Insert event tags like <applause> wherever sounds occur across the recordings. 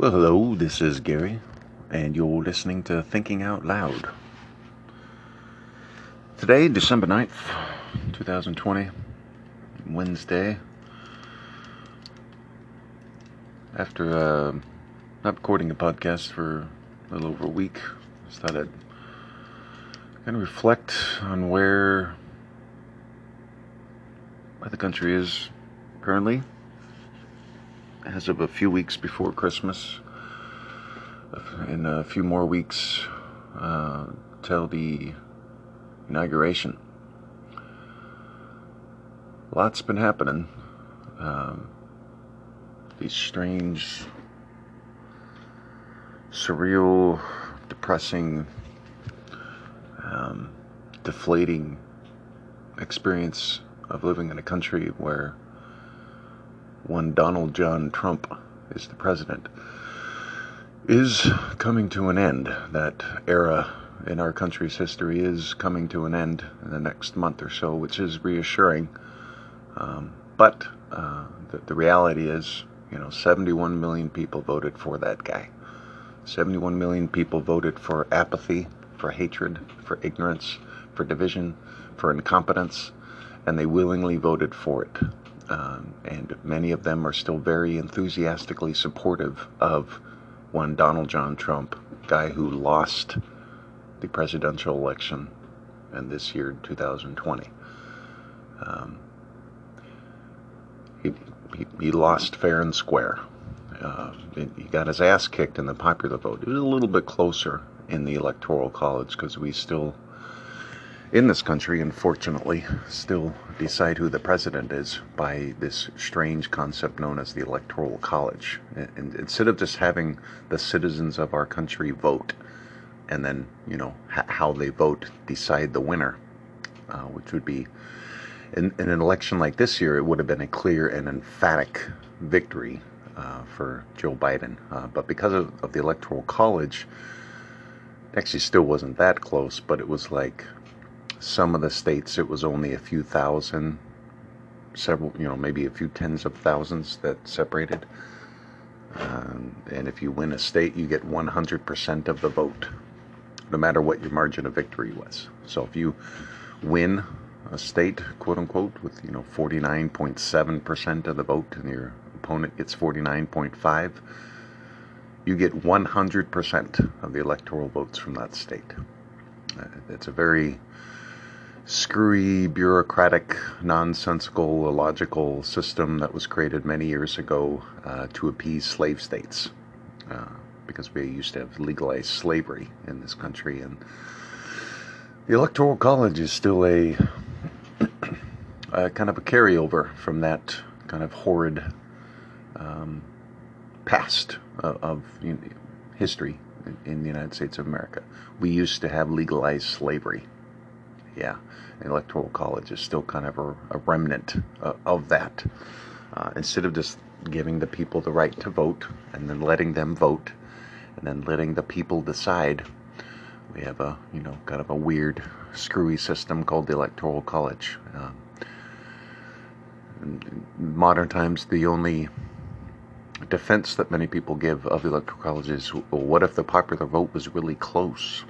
Well, hello, this is Gary, and you're listening to Thinking Out Loud. Today, December 9th, 2020, Wednesday. After uh, not recording a podcast for a little over a week, I thought I'd kind of reflect on where, where the country is currently as of a few weeks before Christmas. In a few more weeks uh, till the inauguration. Lots been happening. Um, these strange, surreal, depressing, um, deflating experience of living in a country where one Donald John Trump is the president, is coming to an end. That era in our country's history is coming to an end in the next month or so, which is reassuring. Um, but uh, the, the reality is, you know, 71 million people voted for that guy. 71 million people voted for apathy, for hatred, for ignorance, for division, for incompetence, and they willingly voted for it. Um, and many of them are still very enthusiastically supportive of one Donald John Trump, guy who lost the presidential election in this year, 2020. Um, he, he, he, lost fair and square. Uh, he got his ass kicked in the popular vote. It was a little bit closer in the electoral college because we still in this country, unfortunately, still decide who the president is by this strange concept known as the Electoral College. And instead of just having the citizens of our country vote, and then, you know, how they vote decide the winner, uh, which would be, in, in, an election like this year, it would have been a clear and emphatic victory uh, for Joe Biden. Uh, but because of, of the Electoral College, actually still wasn't that close, but it was like some of the states, it was only a few thousand, several, you know, maybe a few tens of thousands that separated. Um, and if you win a state, you get 100% of the vote, no matter what your margin of victory was. So if you win a state, quote unquote, with you know 49.7% of the vote, and your opponent gets 49.5, you get 100% of the electoral votes from that state. Uh, it's a very screwy, bureaucratic, nonsensical, illogical system that was created many years ago uh, to appease slave states. Uh, because we used to have legalized slavery in this country. And the Electoral College is still a, <clears throat> a kind of a carryover from that kind of horrid um, past of, of you know, history in, in the United States of America. We used to have legalized slavery yeah, electoral college is still kind of a, a remnant uh, of that. Uh, instead of just giving the people the right to vote and then letting them vote and then letting the people decide, we have a you know kind of a weird, screwy system called the electoral college. Um, in modern times, the only defense that many people give of the electoral college is, well, what if the popular vote was really close?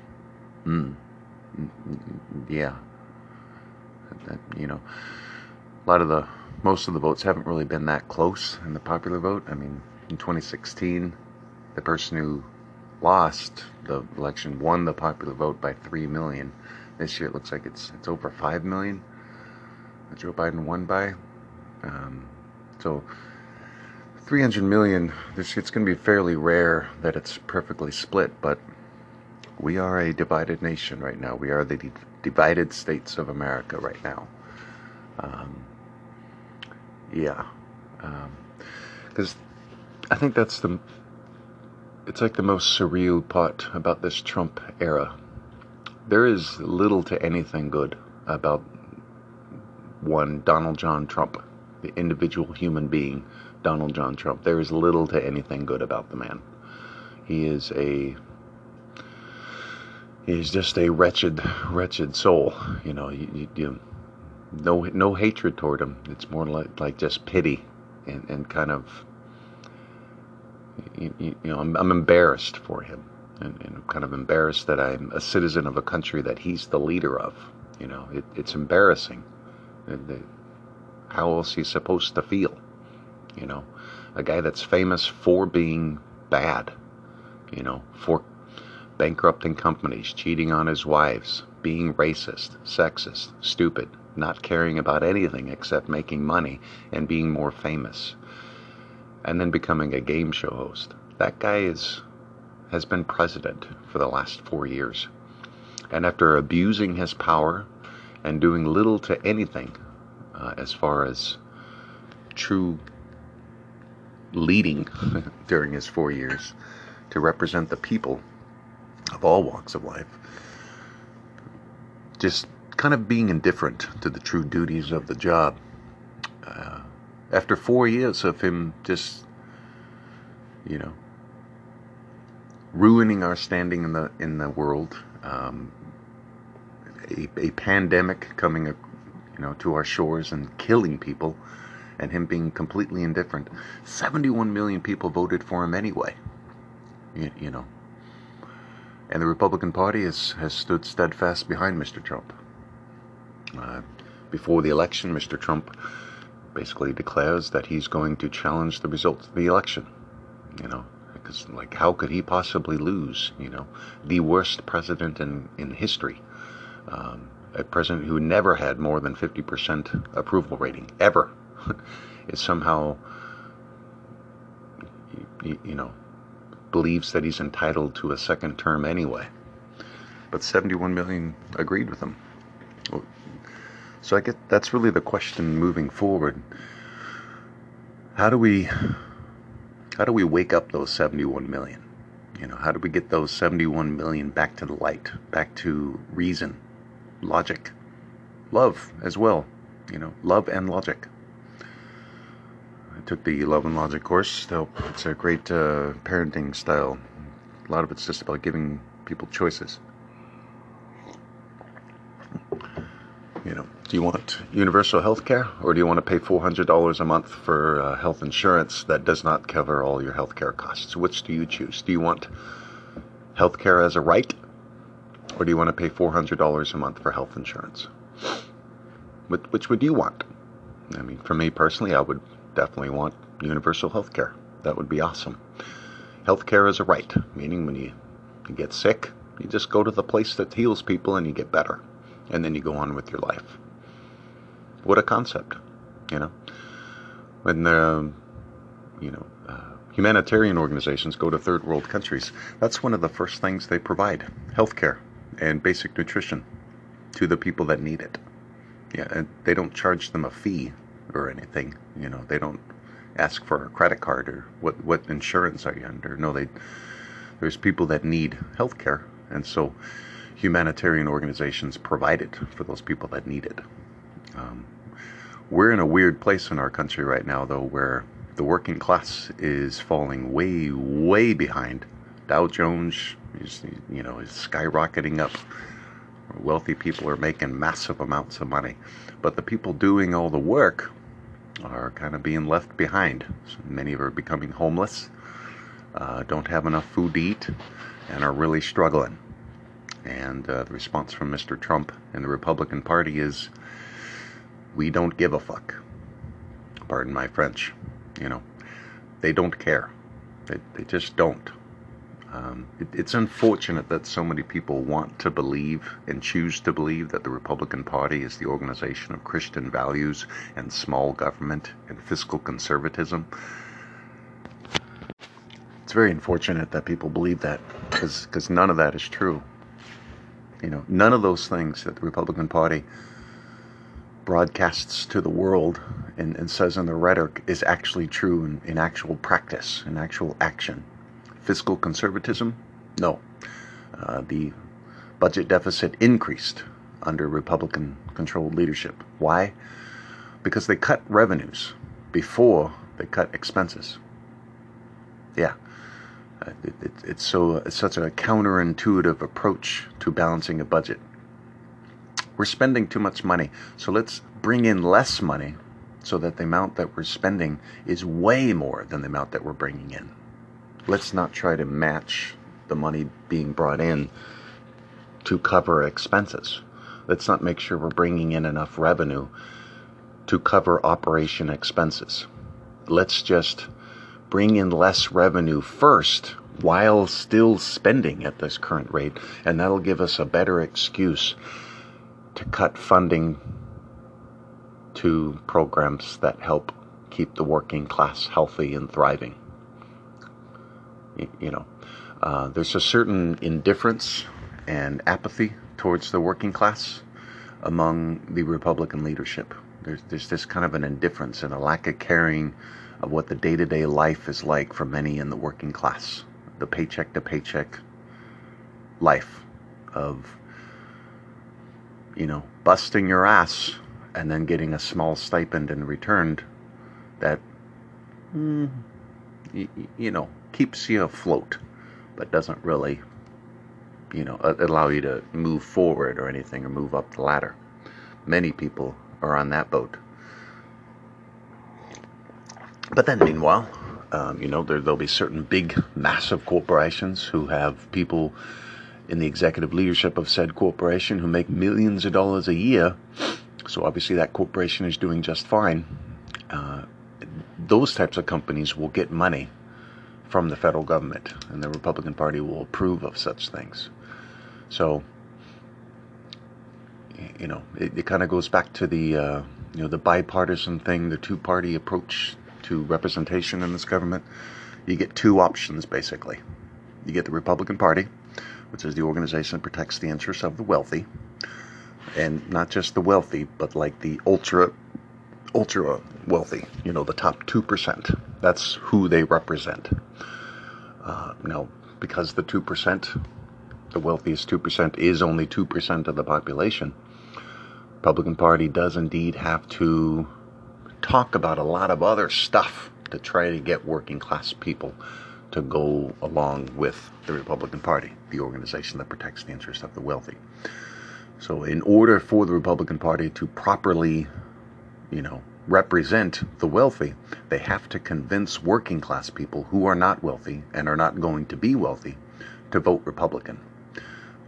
Hmm yeah, that, you know, a lot of the most of the votes haven't really been that close in the popular vote. I mean, in 2016, the person who lost the election won the popular vote by three million. This year, it looks like it's it's over five million that Joe Biden won by. Um, so. 300 million, it's going to be fairly rare that it's perfectly split, but we are a divided nation right now. We are the d- divided states of America right now. Um, yeah, because um, I think that's the. It's like the most surreal part about this Trump era. There is little to anything good about one Donald John Trump, the individual human being, Donald John Trump. There is little to anything good about the man. He is a He's just a wretched, wretched soul. You know, you, you, you, no, no hatred toward him. It's more like, like just pity and, and kind of, you, you know, I'm, I'm, embarrassed for him, and, and, kind of embarrassed that I'm a citizen of a country that he's the leader of. You know, it, it's embarrassing. how else he's supposed to feel? You know, a guy that's famous for being bad. You know, for bankrupting companies, cheating on his wives, being racist, sexist, stupid, not caring about anything except making money and being more famous, and then becoming a game show host. That guy is has been president for the last four years. And after abusing his power and doing little to anything uh, as far as true leading <laughs> during his four years to represent the people of all walks of life, just kind of being indifferent to the true duties of the job. Uh, after four years of him just, you know, ruining our standing in the in the world, um, a, a pandemic coming, you know, to our shores and killing people, and him being completely indifferent. Seventy-one million people voted for him anyway. You, you know, and the Republican Party has, has stood steadfast behind Mr. Trump. Uh, before the election, Mr. Trump basically declares that he's going to challenge the results of the election. You know, because like how could he possibly lose? You know, the worst president in in history, um, a president who never had more than fifty percent approval rating ever, <laughs> is somehow you, you know believes that he's entitled to a second term anyway. But 71 million agreed with him. So I get that's really the question moving forward. How do we how do we wake up those 71 million? You know, how do we get those 71 million back to the light, back to reason, logic, love as well, you know, love and logic. Took the love and logic course. It's a great uh, parenting style. A lot of it's just about giving people choices. You know, do you want universal health care or do you want to pay $400 a month for uh, health insurance that does not cover all your health care costs? Which do you choose? Do you want health care as a right or do you want to pay $400 a month for health insurance? Which would you want? I mean, for me personally, I would definitely want universal health care. That would be awesome. Health care is a right, meaning when you, you get sick, you just go to the place that heals people and you get better and then you go on with your life. What a concept, you know. When the, you know, uh, humanitarian organizations go to third world countries, that's one of the first things they provide: healthcare and basic nutrition to the people that need it. Yeah, and they don't charge them a fee or anything. You know, they don't ask for a credit card or what what insurance are you under. No, they there's people that need healthcare, and so humanitarian organizations provide it for those people that need it. Um, we're in a weird place in our country right now, though, where the working class is falling way, way behind. Dow Jones is, you know, is skyrocketing up. Wealthy people are making massive amounts of money, but the people doing all the work are kind of being left behind. Many are becoming homeless, uh, don't have enough food to eat, and are really struggling. And uh, the response from Mr. Trump and the Republican Party is we don't give a fuck. Pardon my French. You know, they don't care. They, they just don't. Um, it, it's unfortunate that so many people want to believe and choose to believe that the Republican Party is the organization of Christian values and small government and fiscal conservatism. It's very unfortunate that people believe that because none of that is true. You know, none of those things that the Republican Party broadcasts to the world and, and says in the rhetoric is actually true in, in actual practice, in actual action. Fiscal conservatism? No. Uh, the budget deficit increased under Republican controlled leadership. Why? Because they cut revenues before they cut expenses. Yeah. Uh, it, it, it's so it's such a counterintuitive approach to balancing a budget. We're spending too much money, so let's bring in less money so that the amount that we're spending is way more than the amount that we're bringing in. Let's not try to match the money being brought in to cover expenses. Let's not make sure we're bringing in enough revenue to cover operation expenses. Let's just bring in less revenue first while still spending at this current rate, and that'll give us a better excuse to cut funding to programs that help keep the working class healthy and thriving. You know, uh, there's a certain indifference and apathy towards the working class among the Republican leadership. There's, there's this kind of an indifference and a lack of caring of what the day to day life is like for many in the working class, the paycheck to paycheck life of, you know, busting your ass and then getting a small stipend in return that, mm, y- you know, keeps you afloat, but doesn't really, you know, allow you to move forward or anything or move up the ladder. Many people are on that boat. But then, meanwhile, um, you know, there, there'll be certain big, massive corporations who have people in the executive leadership of said corporation who make millions of dollars a year. So obviously, that corporation is doing just fine. Uh, those types of companies will get money from the federal government, and the Republican Party will approve of such things. So, you know, it, it kind of goes back to the uh, you know the bipartisan thing, the two-party approach to representation in this government, you get two options basically. You get the Republican Party, which is the organization that protects the interests of the wealthy, and not just the wealthy, but like the ultra ultra wealthy, you know, the top 2%. That's who they represent. Uh, now, because the 2%, the wealthiest 2%, is only 2% of the population, Republican Party does indeed have to talk about a lot of other stuff to try to get working class people to go along with the Republican Party, the organization that protects the interests of the wealthy. So, in order for the Republican Party to properly, you know, represent the wealthy, they have to convince working class people who are not wealthy and are not going to be wealthy to vote Republican.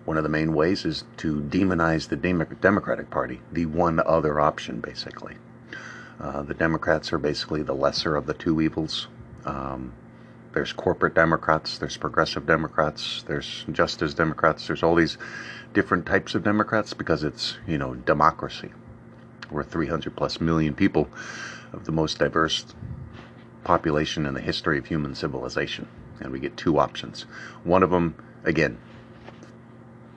One of the main ways is to demonize the Democratic Party, the one other option, basically. Uh, the Democrats are basically the lesser of the two evils. Um, there's corporate Democrats, there's progressive Democrats, there's justice Democrats, there's all these different types of Democrats because it's, you know, democracy. We're 300 plus million people of the most diverse population in the history of human civilization. And we get two options. One of them, again,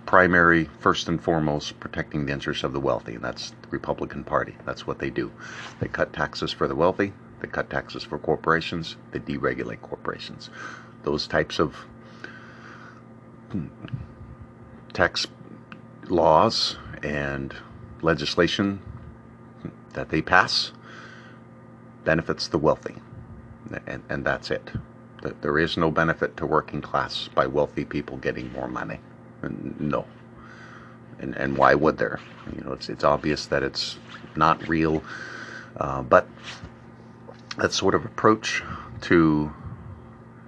primary, first and foremost, protecting the interests of the wealthy, and that's the Republican Party. That's what they do. They cut taxes for the wealthy, they cut taxes for corporations, they deregulate corporations. Those types of tax laws and legislation that they pass benefits the wealthy, and, and that's it. There is no benefit to working class by wealthy people getting more money. No. And, and why would there? You know, it's, it's obvious that it's not real. Uh, but that sort of approach to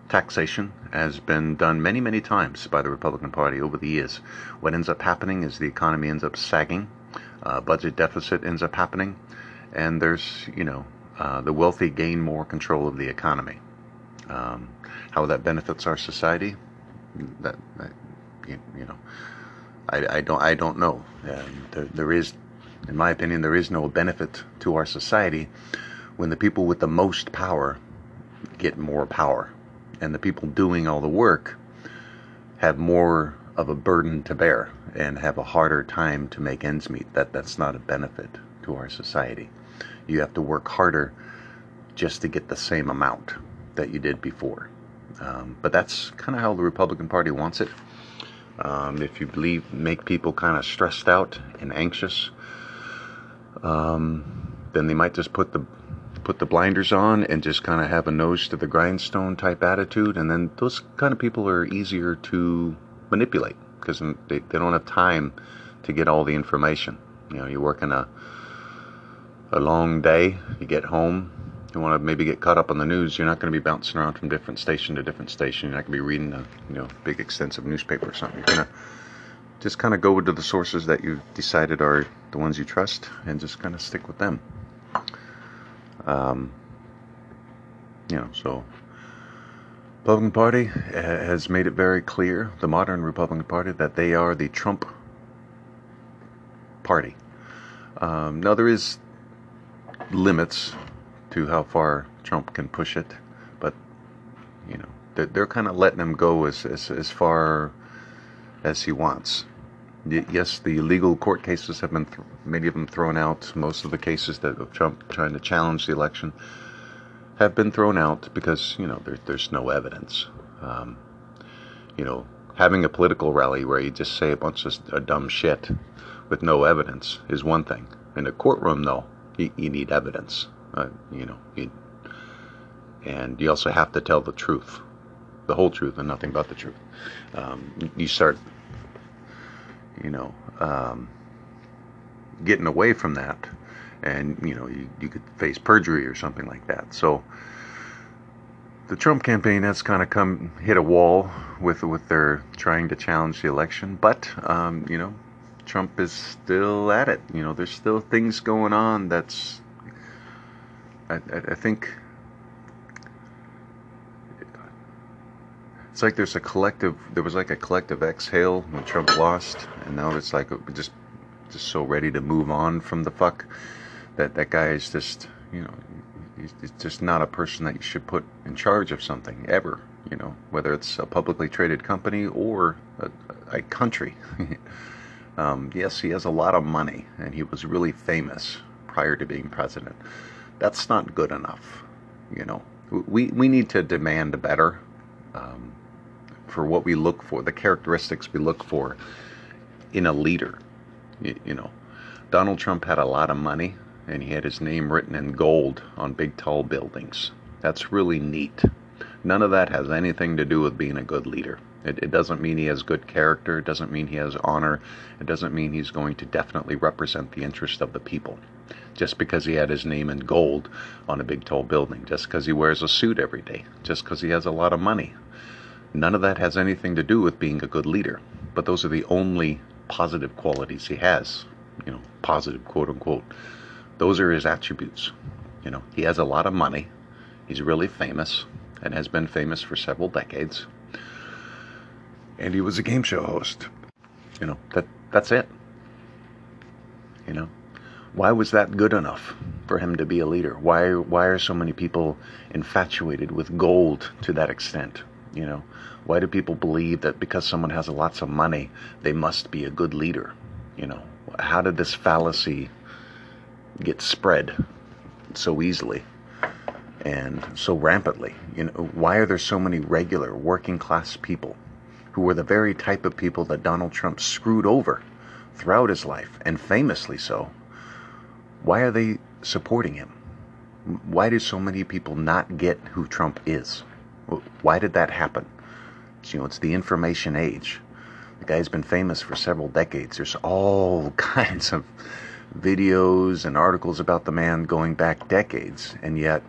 taxation has been done many, many times by the Republican Party over the years. What ends up happening is the economy ends up sagging, uh, budget deficit ends up happening, and there's, you know, uh, the wealthy gain more control of the economy. Um, how that benefits our society, that, that you, you know, I, I, don't I don't know. there, there is, in my opinion, there is no benefit to our society when the people with the most power get more power, and the people doing all the work have more of a burden to bear and have a harder time to make ends meet. That that's not a benefit to our society. You have to work harder just to get the same amount that you did before. Um, but that's kind of how the Republican Party wants it. Um, if you believe, make people kind of stressed out and anxious, um, then they might just put the put the blinders on and just kind of have a nose to the grindstone type attitude. And then those kind of people are easier to manipulate because they, they don't have time to get all the information. You know, you work working a a long day, you get home, you want to maybe get caught up on the news, you're not going to be bouncing around from different station to different station. You're not going to be reading a you know big extensive newspaper or something. You're going to just kind of go to the sources that you've decided are the ones you trust and just kind of stick with them. Um, you know, so Republican Party has made it very clear, the modern Republican Party, that they are the Trump party. Um, now there is limits to how far Trump can push it, but you know they're, they're kind of letting him go as, as as far as he wants. Yes, the legal court cases have been th- many of them thrown out. Most of the cases that of Trump trying to challenge the election have been thrown out because you know there, there's no evidence. Um, you know, having a political rally where you just say a bunch of dumb shit with no evidence is one thing. In a courtroom, though, you, you need evidence. Uh, you know, you, and you also have to tell the truth, the whole truth, and nothing but the truth. Um, you start, you know, um, getting away from that, and you know, you, you could face perjury or something like that. So. The Trump campaign has kind of come hit a wall with with their trying to challenge the election, but um, you know Trump is still at it. You know, there's still things going on that's. I, I, I think. It's like there's a collective. There was like a collective exhale when Trump lost, and now it's like uh, just, just so ready to move on from the fuck. That that guy is just, you know, he's just not a person that you should put in charge of something ever. You know, whether it's a publicly traded company or a, a country. <laughs> Um, yes, he has a lot of money, and he was really famous prior to being president. That's not good enough. You know, we we need to demand better um, for what we look for, the characteristics we look for in a leader. You, you know, Donald Trump had a lot of money, and he had his name written in gold on big tall buildings. That's really neat. None of that has anything to do with being a good leader. It, it, doesn't mean he has good character. It doesn't mean he has honor. It doesn't mean he's going to definitely represent the interest of the people. Just because he had his name in gold on a big tall building, just because he wears a suit every day, just because he has a lot of money. None of that has anything to do with being a good leader. But those are the only positive qualities he has. You know, positive quote unquote. Those are his attributes. You know, he has a lot of money. He's really famous and has been famous for several decades and he was a game show host. You know, that that's it. You know, why was that good enough for him to be a leader? Why why are so many people infatuated with gold to that extent? You know, why do people believe that because someone has lots of money, they must be a good leader? You know, how did this fallacy get spread so easily and so rampantly? You know, why are there so many regular working class people who were the very type of people that Donald Trump screwed over throughout his life, and famously so, why are they supporting him? Why do so many people not get who Trump is? Why did that happen? You know, it's the information age. The guy's been famous for several decades. There's all <laughs> kinds of videos and articles about the man going back decades, and yet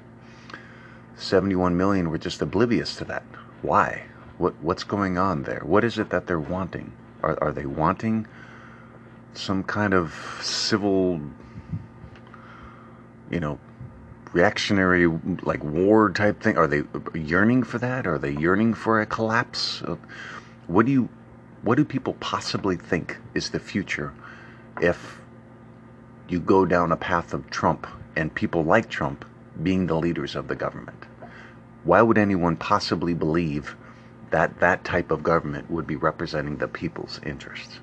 71 million were just oblivious to that. Why? What what's going on there? What is it that they're wanting? Are are they wanting some kind of civil, you know, reactionary like war type thing? Are they yearning for that? Are they yearning for a collapse? Uh, what do you what do people possibly think is the future if you go down a path of Trump and people like Trump being the leaders of the government? Why would anyone possibly believe that that type of government would be representing the people's interests.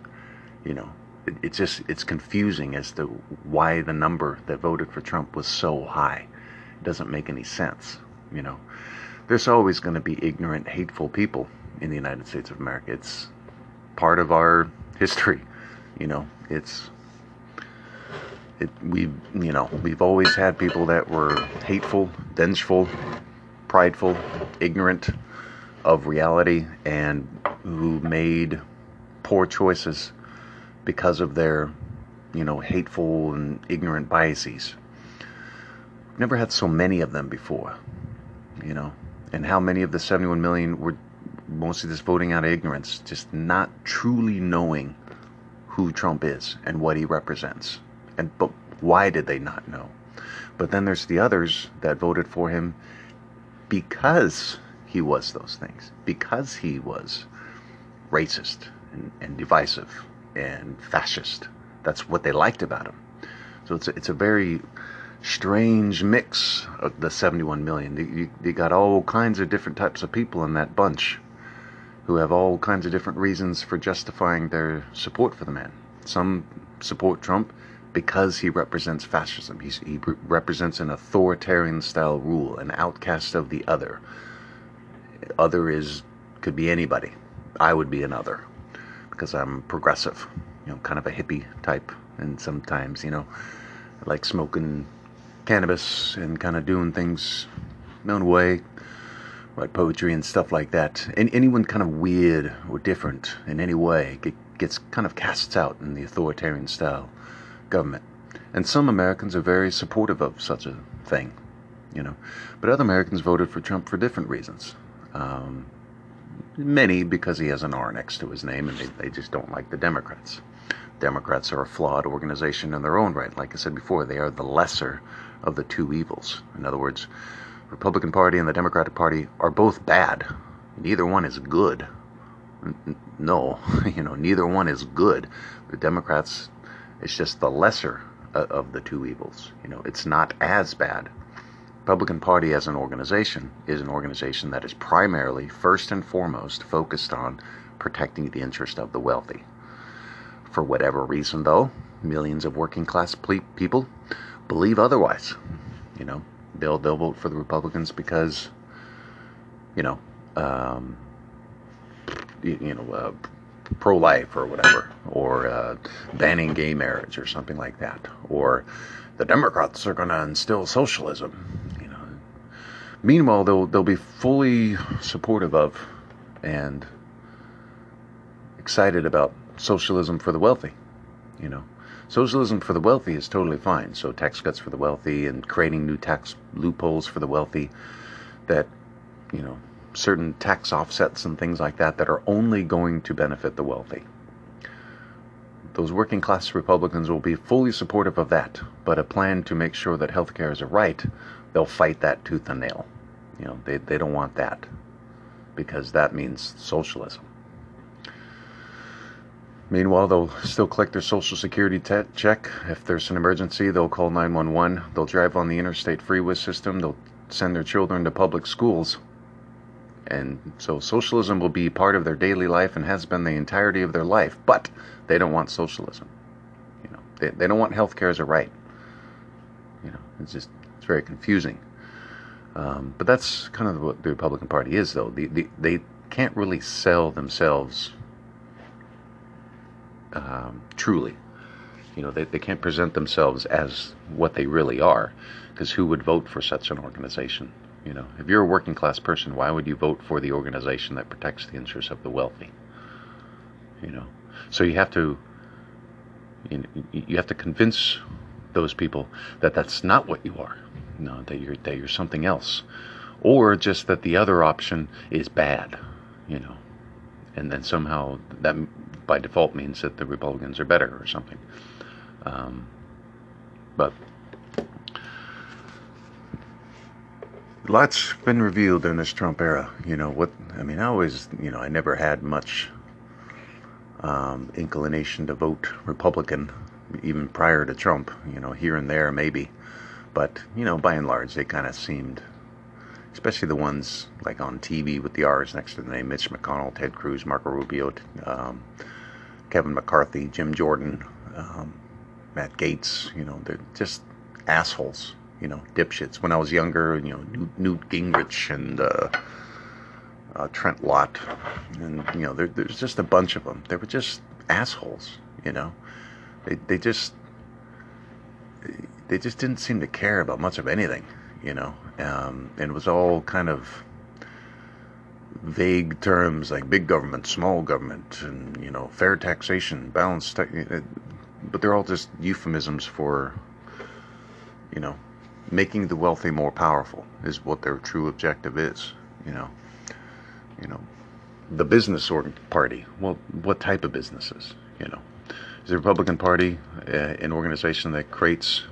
You know, it, it's just it's confusing as to why the number that voted for Trump was so high. It doesn't make any sense. You know, there's always going to be ignorant, hateful people in the United States of America. It's part of our history. You know, it's it we've you know we've always had people that were hateful, vengeful, prideful, ignorant of reality and who made poor choices because of their, you know, hateful and ignorant biases. never had so many of them before, you know, and how many of the 71 million were mostly just voting out of ignorance, just not truly knowing who Trump is and what he represents. And but why did they not know? But then there's the others that voted for him because he was those things, because he was racist and, and divisive and fascist. That's what they liked about him. So it's a, it's a very strange mix of the 71 million. You, you got all kinds of different types of people in that bunch who have all kinds of different reasons for justifying their support for the man. Some support Trump because he represents fascism. He's, he represents an authoritarian style rule, an outcast of the other. Other is could be anybody. I would be another because I'm progressive, you know, kind of a hippie type, and sometimes you know, I like smoking cannabis and kind of doing things my own way, write poetry and stuff like that. And anyone kind of weird or different in any way gets kind of cast out in the authoritarian style government. And some Americans are very supportive of such a thing, you know. But other Americans voted for Trump for different reasons. Um, many because he has an R next to his name and they, they just don't like the Democrats. Democrats are a flawed organization in their own right. Like I said before, they are the lesser of the two evils. In other words, Republican Party and the Democratic Party are both bad. Neither one is good. No, <laughs> you know, neither one is good. The Democrats, it's just the lesser of the two evils. You know, it's not as bad. Republican Party as an organization is an organization that is primarily, first and foremost, focused on protecting the interest of the wealthy. For whatever reason, though, millions of working class people believe otherwise. You know, they'll they'll vote for the Republicans because, you know, um, you, you, know, uh, pro-life or whatever, or uh, banning gay marriage or something like that, or the Democrats are going to instill socialism. Meanwhile they'll they'll be fully supportive of and excited about socialism for the wealthy. You know, Socialism for the wealthy is totally fine. So tax cuts for the wealthy and creating new tax loopholes for the wealthy that, you know, certain tax offsets and things like that that are only going to benefit the wealthy. Those working class Republicans will be fully supportive of that, but a plan to make sure that health care is a right, they'll fight that tooth and nail. You know, they, they don't want that because that means socialism. Meanwhile, they'll still collect their Social Security te- check. If there's an emergency, they'll call 911. They'll drive on the interstate freeway system. They'll send their children to public schools. And so socialism will be part of their daily life and has been the entirety of their life. But they don't want socialism. You know, they, they don't want health care as a right. You know, it's just it's very confusing. Um, but that's kind of what the Republican Party is, though. The, the, they can't really sell themselves um, truly. You know, they, they can't present themselves as what they really are, because who would vote for such an organization? You know, if you're a working class person, why would you vote for the organization that protects the interests of the wealthy? You know, so you have to you, know, you have to convince those people that that's not what you are. You know, that you're that you're something else, or just that the other option is bad. You know, and then somehow that by default means that the Republicans are better or something. Um, but lots been revealed in this Trump era. You know what? I mean, I always, you know, I never had much um, inclination to vote Republican, even prior to Trump. You know, here and there maybe, but you know, by and large, they kind of seemed especially the ones like on TV with the R's next to the name Mitch McConnell, Ted Cruz, Marco Rubio, um, Kevin McCarthy, Jim Jordan, um, Matt Gaetz. You know, they're just assholes. You know, dipshits. When I was younger, you know, Newt, Gingrich and uh, uh, Trent Lott, and you know, there, there's just a bunch of them. They were just assholes. You know, they they just they just didn't seem to care about much of anything. You know, um, and it was all kind of vague terms like big government, small government, and you know, fair taxation, balanced. Ta- but they're all just euphemisms for, you know, making the wealthy more powerful is what their true objective is. You know, you know, the business or party. Well, what type of businesses? You know, is the Republican Party uh, an organization that creates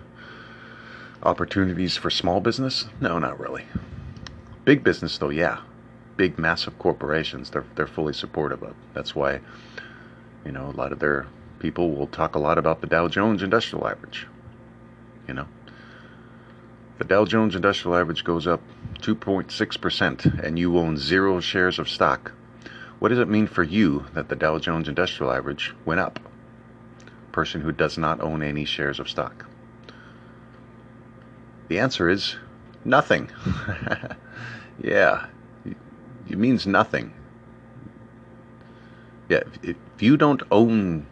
opportunities for small business? No, not really. Big business, though, yeah. Big, massive corporations, they're they're fully supportive of. That's why, you know, a lot of their people will talk a lot about the Dow Jones Industrial Average. You know, the Dow Jones Industrial Average goes up 2.6% and you own zero shares of stock. What does it mean for you that the Dow Jones Industrial Average went up? Person who does not own any shares of stock. The answer is nothing. <laughs> yeah, it means nothing. Yeah, if you don't own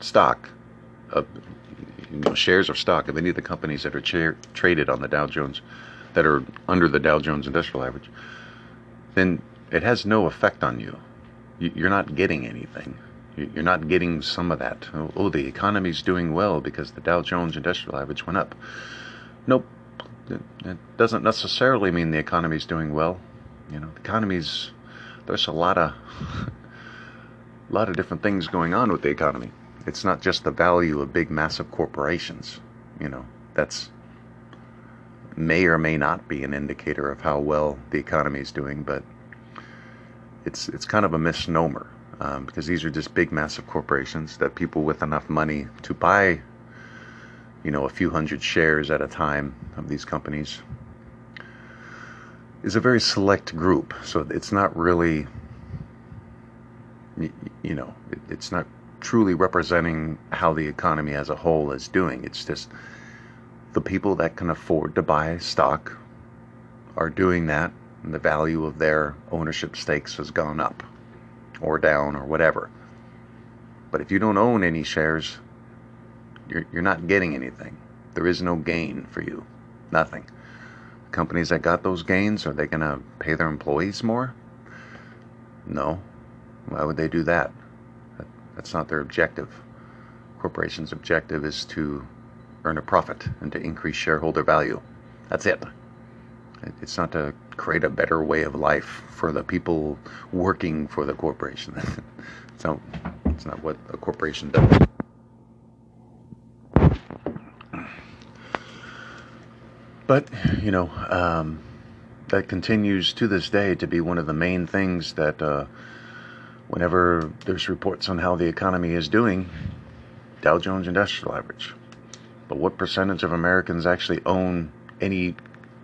stock, of, you know, shares of stock of any of the companies that are cha- traded on the Dow Jones, that are under the Dow Jones Industrial Average, then it has no effect on you. You're not getting anything. You're not getting some of that. Oh, oh, the economy's doing well because the Dow Jones Industrial Average went up. Nope. It doesn't necessarily mean the economy's doing well. You know, the economy's there's a lot of a <laughs> lot of different things going on with the economy. It's not just the value of big, massive corporations. You know, that's may or may not be an indicator of how well the economy is doing, but it's it's kind of a misnomer um, because these are just big, massive corporations that people with enough money to buy, you know, a few hundred shares at a time of these companies is a very select group. So it's not really, you know, it's not truly representing how the economy as a whole is doing. It's just the people that can afford to buy stock are doing that, and the value of their ownership stakes has gone up or down or whatever. But if you don't own any shares, you're, you're not getting anything. There is no gain for you. Nothing. Companies that got those gains, are they going to pay their employees more? No. Why would they do that? That's not their objective. Corporation's objective is to earn a profit and to increase shareholder value. That's it. It's not to create a better way of life for the people working for the corporation. <laughs> so it's not what a corporation does. But, you know, um, that continues to this day to be one of the main things that uh, whenever there's reports on how the economy is doing, Dow Jones Industrial Average. But what percentage of Americans actually own any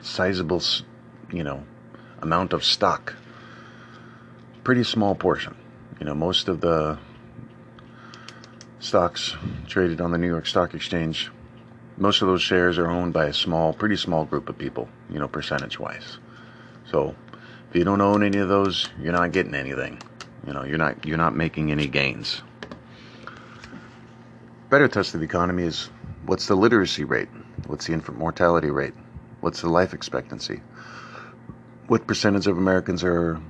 sizable, you know, amount of stock? Pretty small portion. You know, most of the stocks traded on the New York Stock Exchange, most of those shares are owned by a small, pretty small group of people, you know, percentage wise. So, if you don't own any of those, you're not getting anything. You know, you're not you're not making any gains. Better test of the economy is what's the literacy rate? What's the infant mortality rate? What's the life expectancy? What percentage of Americans are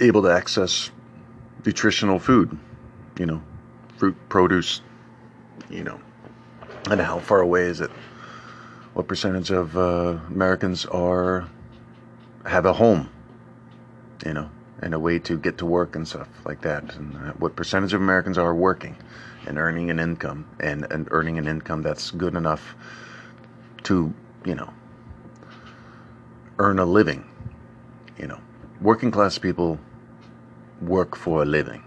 able to access nutritional food? You know, fruit, produce, you know, and how far away is it? What percentage of uh, Americans are have a home? You know, and a way to get to work and stuff like that. And uh, what percentage of Americans are working and earning an income and, and earning an income that's good enough to, you know, earn a living. You know, working class people work for a living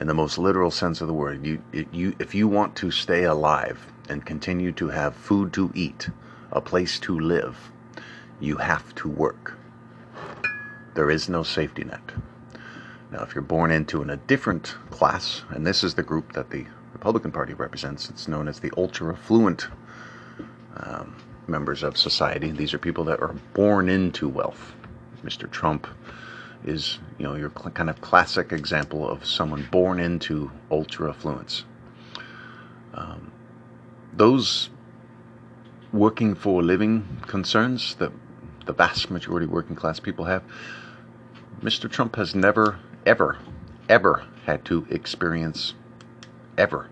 in the most literal sense of the word. You, you, if you want to stay alive and continue to have food to eat, a place to live, you have to work. There is no safety net. Now, if you're born into a different class, and this is the group that the Republican Party represents, it's known as the ultra affluent um, members of society. These are people that are born into wealth. Mr. Trump is, you know, your cl- kind of classic example of someone born into ultra affluence. Um, those working for a living concerns that the vast majority of working class people have Mr. Trump has never, ever, ever had to experience, ever.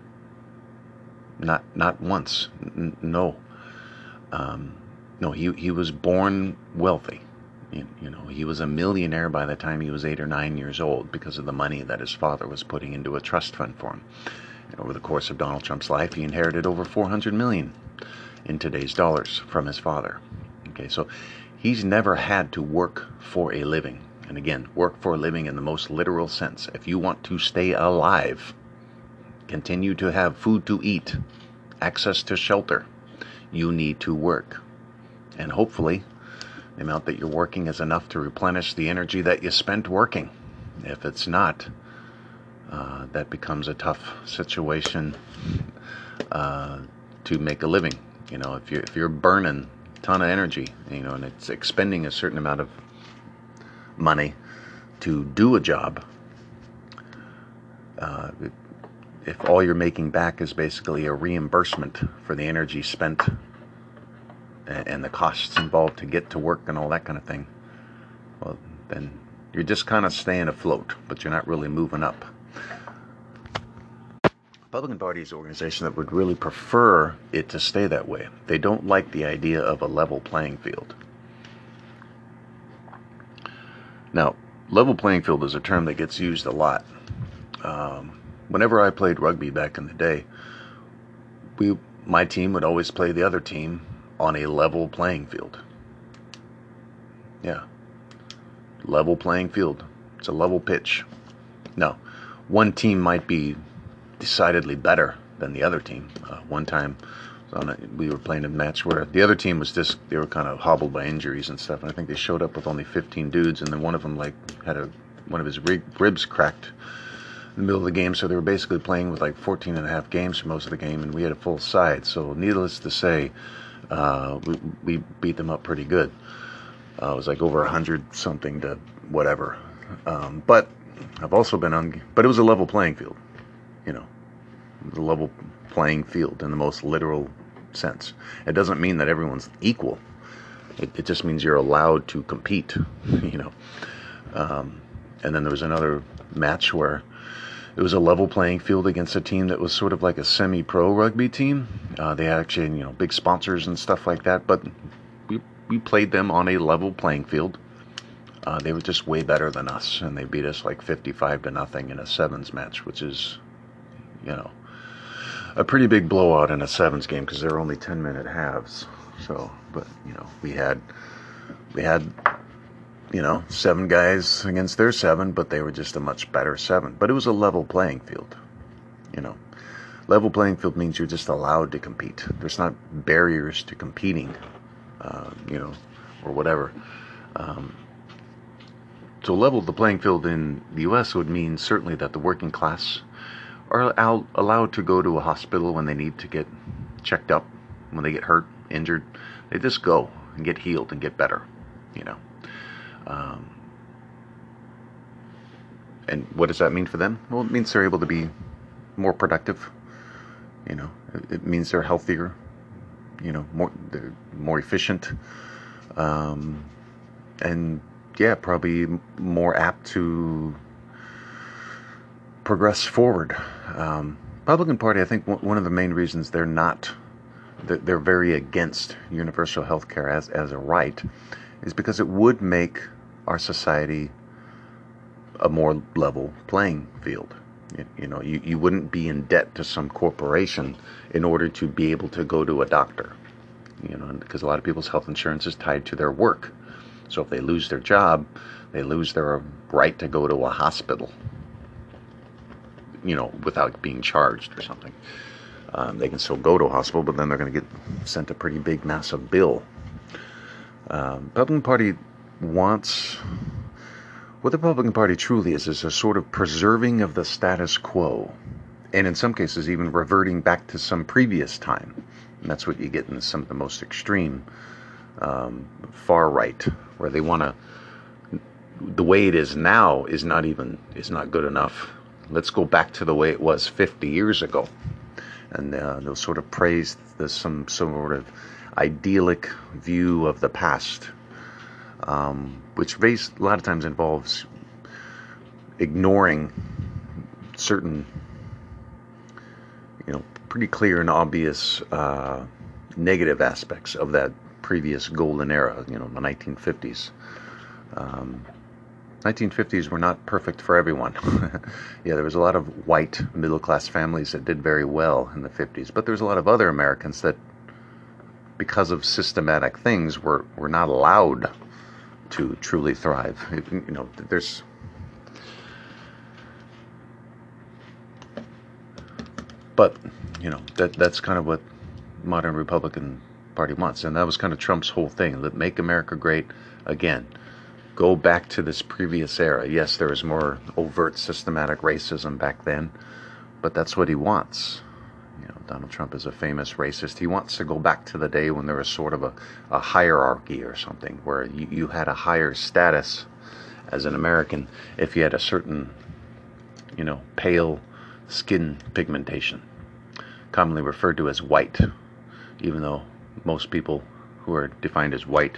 Not, not once. N- no. Um, no, he he was born wealthy. You, you know, he was a millionaire by the time he was eight or nine years old because of the money that his father was putting into a trust fund for him. Over the course of Donald Trump's life, he inherited over 400 million in today's dollars from his father. Okay, so he's never had to work for a living. And again, work for a living in the most literal sense. If you want to stay alive, continue to have food to eat, access to shelter, you need to work. And hopefully, the amount that you're working is enough to replenish the energy that you spent working. If it's not, uh, that becomes a tough situation uh, to make a living. You know, if you're if you're burning a ton of energy, you know, and it's expending a certain amount of money to do a job, uh, if all you're making back is basically a reimbursement for the energy spent and the costs involved to get to work and all that kind of thing, well, then you're just kind of staying afloat, but you're not really moving up. Republican Party is an organization that would really prefer it to stay that way. They don't like the idea of a level playing field. Now, level playing field is a term that gets used a lot. Um, whenever I played rugby back in the day, we my team would always play the other team on a level playing field. Yeah. Level playing field. It's a level pitch. No. One team might be decidedly better than the other team. Uh, one time a, we were playing a match where the other team was just they were kind of hobbled by injuries and stuff and I think they showed up with only 15 dudes and then one of them like had a one of his ribs cracked in the middle of the game so they were basically playing with like 14 and a half games for most of the game and we had a full side so needless to say uh, we, we beat them up pretty good. Uh, it was like over hundred something to whatever. Um, but I've also been on, but it was a level playing field, you know, the level playing field in the most literal sense. It doesn't mean that everyone's equal. It, it just means you're allowed to compete, <laughs> you know. Um, and then there was another match where it was a level playing field against a team that was sort of like a semi-pro rugby team. Uh, they had actually, you know, big sponsors and stuff like that, but we we played them on a level playing field. Uh, they were just way better than us, and they beat us like 55 to nothing in a sevens match, which is, you know, a pretty big blowout in a sevens game because they're only 10 minute halves. So, but you know, we had we had you know, seven guys against their seven, but they were just a much better seven. But it was a level playing field, you know. Level playing field means you're just allowed to compete. There's not barriers to competing, uh, you know, or whatever. Um, so level the playing field in the U.S. would mean certainly that the working class are allowed to go to a hospital when they need to get checked up, when they get hurt, injured. They just go and get healed and get better, you know. Um, and what does that mean for them? Well, it means they're able to be more productive. You know, it, means they're healthier. You know, more they're more efficient, um, and yeah, probably more apt to progress forward. Um, Republican Party, I think one of the main reasons they're not, they're very against universal health care as, as a right, is because it would make our society a more level playing field. You, you, know, you, you wouldn't be in debt to some corporation in order to be able to go to a doctor. You know, because a lot of people's health insurance is tied to their work. So if they lose their job, they lose their right to go to a hospital. You know, without being charged or something. Um, they can still go to a hospital, but then they're going to get sent a pretty big, massive bill. Um, Republican Party wants what the Republican Party truly is is a sort of preserving of the status quo, and in some cases even reverting back to some previous time. And that's what you get in some of the most extreme um, far right, where they want to. The way it is now is not even is not good enough. Let's go back to the way it was 50 years ago, and uh, they'll sort of praise the, some sort of idyllic view of the past um, which a lot of times involves ignoring certain, you know, pretty clear and obvious uh, negative aspects of that previous golden era, you know, the 1950s. Um, 1950s were not perfect for everyone. <laughs> yeah, there was a lot of white middle class families that did very well in the 50s, but there was a lot of other Americans that, because of systematic things, were, were not allowed to truly thrive. It, you know, there's. But, you know, that that's kind of what modern Republican Party wants, and that was kind of Trump's whole thing: make America great again go back to this previous era. Yes, there was more overt systematic racism back then, but that's what he wants. You know, Donald Trump is a famous racist. He wants to go back to the day when there was sort of a, a hierarchy or something, where you, you had a higher status as an American if you had a certain, you know, pale skin pigmentation, commonly referred to as white, even though most people who are defined as white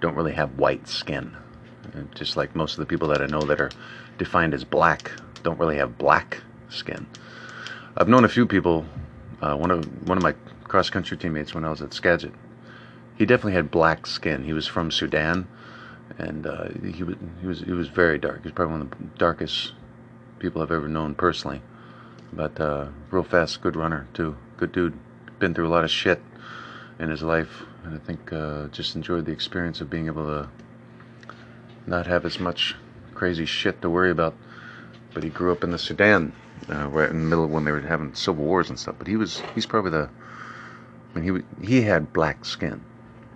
don't really have white skin just like most of the people that I know that are defined as black don't really have black skin. I've known a few people. Uh, one of one of my cross country teammates when I was at Skagit, he definitely had black skin. He was from Sudan, and uh, he was he was he was very dark. He's probably one of the darkest people I've ever known personally. But uh, real fast, good runner too. Good dude. Been through a lot of shit in his life, and I think uh, just enjoyed the experience of being able to not have as much crazy shit to worry about. But he grew up in the Sudan, uh, right in the middle when they were having civil wars and stuff. But he was he's probably the I mean he he had black skin,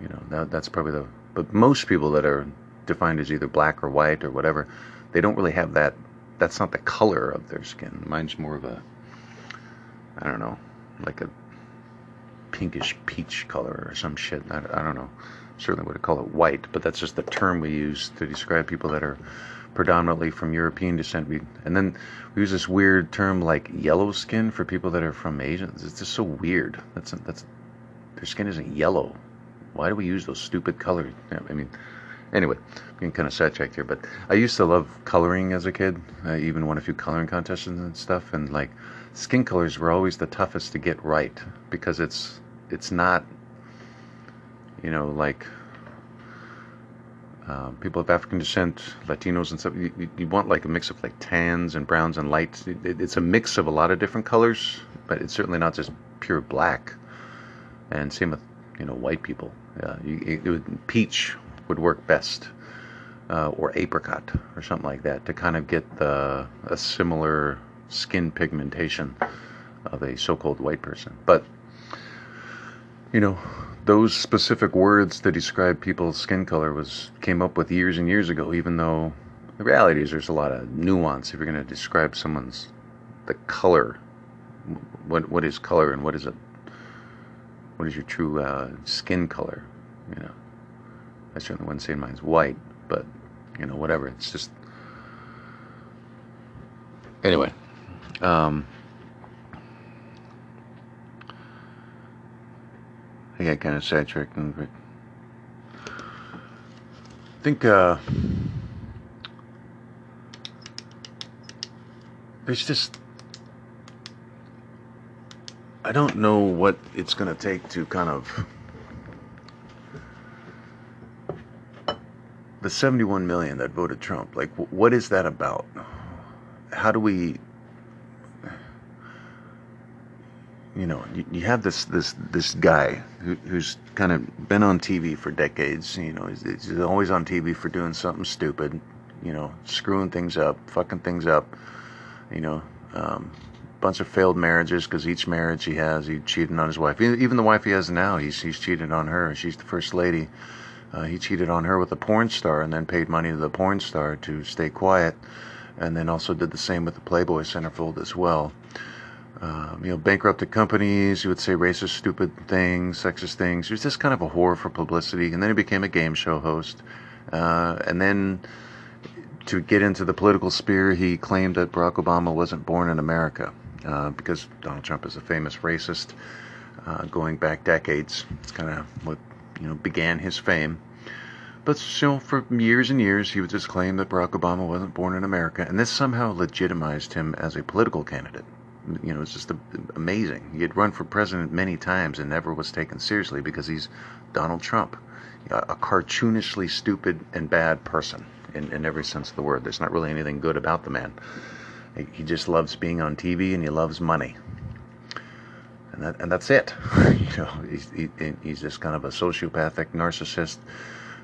you know that that's probably the but most people that are defined as either black or white or whatever, they don't really have that. That's not the color of their skin. Mine's more of a I don't know, like a pinkish peach color or some shit. I, I don't know certainly would call it white, but that's just the term we use to describe people that are predominantly from European descent. We, and then we use this weird term like yellow skin for people that are from Asians. It's just so weird. That's that's their skin isn't yellow. Why do we use those stupid colors? I mean, anyway, I'm getting kind of sidetracked here. But I used to love coloring as a kid. I even won a few coloring contests and stuff. And like, skin colors were always the toughest to get right because it's it's not you know, like uh, people of African descent, Latinos and stuff. You, you, want like a mix of like tans and browns and lights. It, it, it's a mix of a lot of different colors, but it's certainly not just pure black. And same with you know white people. Uh, you, would, peach would work best, uh, or apricot or something like that to kind of get the a similar skin pigmentation of a so-called white person. But you know, those specific words to describe people's skin color was came up with years and years ago even though the reality is there's a lot of nuance if you're going to describe someone's the color. What what is color and what is it what is your true uh, skin color you know? I certainly wouldn't say mine's white but you know whatever it's just anyway um, I got kind of sidetracked. But I think uh, there's just I don't know what it's going to take to kind of the 71 million that voted Trump. Like, what is that about? How do we you know, you, you, have this this this guy who, who's kind of been on TV for decades. You know, he's, he's, always on TV for doing something stupid. You know, screwing things up, fucking things up. You know, um, bunch of failed marriages because each marriage he has, he cheated on his wife. Even the wife he has now, he's he's cheated on her. She's the first lady. Uh, he cheated on her with a porn star and then paid money to the porn star to stay quiet, and then also did the same with the Playboy centerfold as well um, you know, bankrupted companies. He would say racist, stupid things, sexist things. He was just kind of a whore for publicity. And then he became a game show host. Uh, and then to get into the political sphere, he claimed that Barack Obama wasn't born in America uh, because Donald Trump is a famous racist uh, going back decades. It's kind of what you know began his fame. But know, for years and years, he would just claim that Barack Obama wasn't born in America, and this somehow legitimized him as a political candidate You know, it's just amazing. He had run for president many times and never was taken seriously because he's Donald Trump, a cartoonishly stupid and bad person in, in every sense of the word. There's not really anything good about the man. He just loves being on TV and he loves money. And, that, and that's it. <laughs> you know, he's, he, he's just kind of a sociopathic narcissist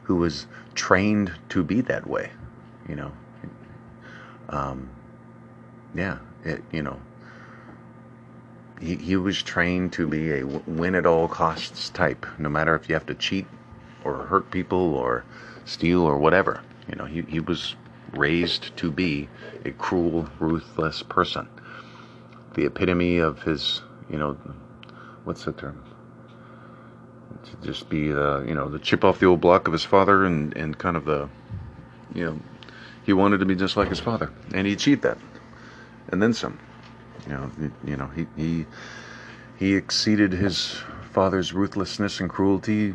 who was trained to be that way. You know, um, yeah, it, you know, he, he was trained to be a win at all costs type, no matter if you have to cheat or hurt people or steal or whatever. You know, he, he was raised to be a cruel, ruthless person. The epitome of his, you know, what's the term? To just be the, you know, the chip off the old block of his father and, and kind of the, you know, he wanted to be just like his father. And he achieved that. And then some. You know, you know, he, he, he exceeded his father's ruthlessness and cruelty